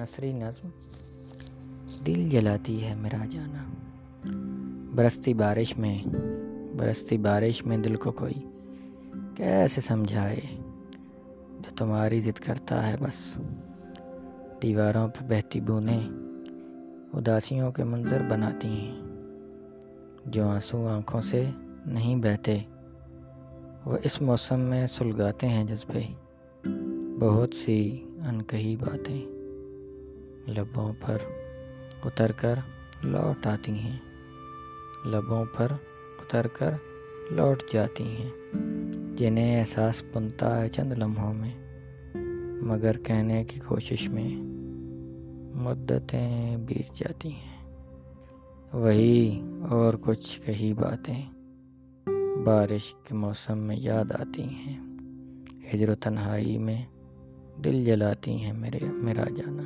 نثری نظم دل جلاتی ہے میرا جانا۔ برستی بارش میں، برستی بارش میں دل کو کوئی کیسے سمجھائے؟ جو تمہاری ضد کرتا ہے بس۔ دیواروں پہ بہتی بوندیں اداسیوں کے منظر بناتی ہیں۔ جو آنسو آنکھوں سے نہیں بہتے، وہ اس موسم میں سلگاتے ہیں جذبے۔ بہت سی انکہی باتیں۔ لبوں پر اتر کر لوٹ آتی ہیں۔ لبوں پر اتر کر لوٹ جاتی ہیں۔ جنہیں احساس بنتا ہے چند لمحوں میں، مگر کہنے کی کوشش میں مدتیں بیت جاتی ہیں۔ وہی اور کچھ کہی باتیں بارش کے موسم میں یاد آتی ہیں۔ ہجر و تنہائی میں دل جلاتی ہیں میرے، میرا جانا۔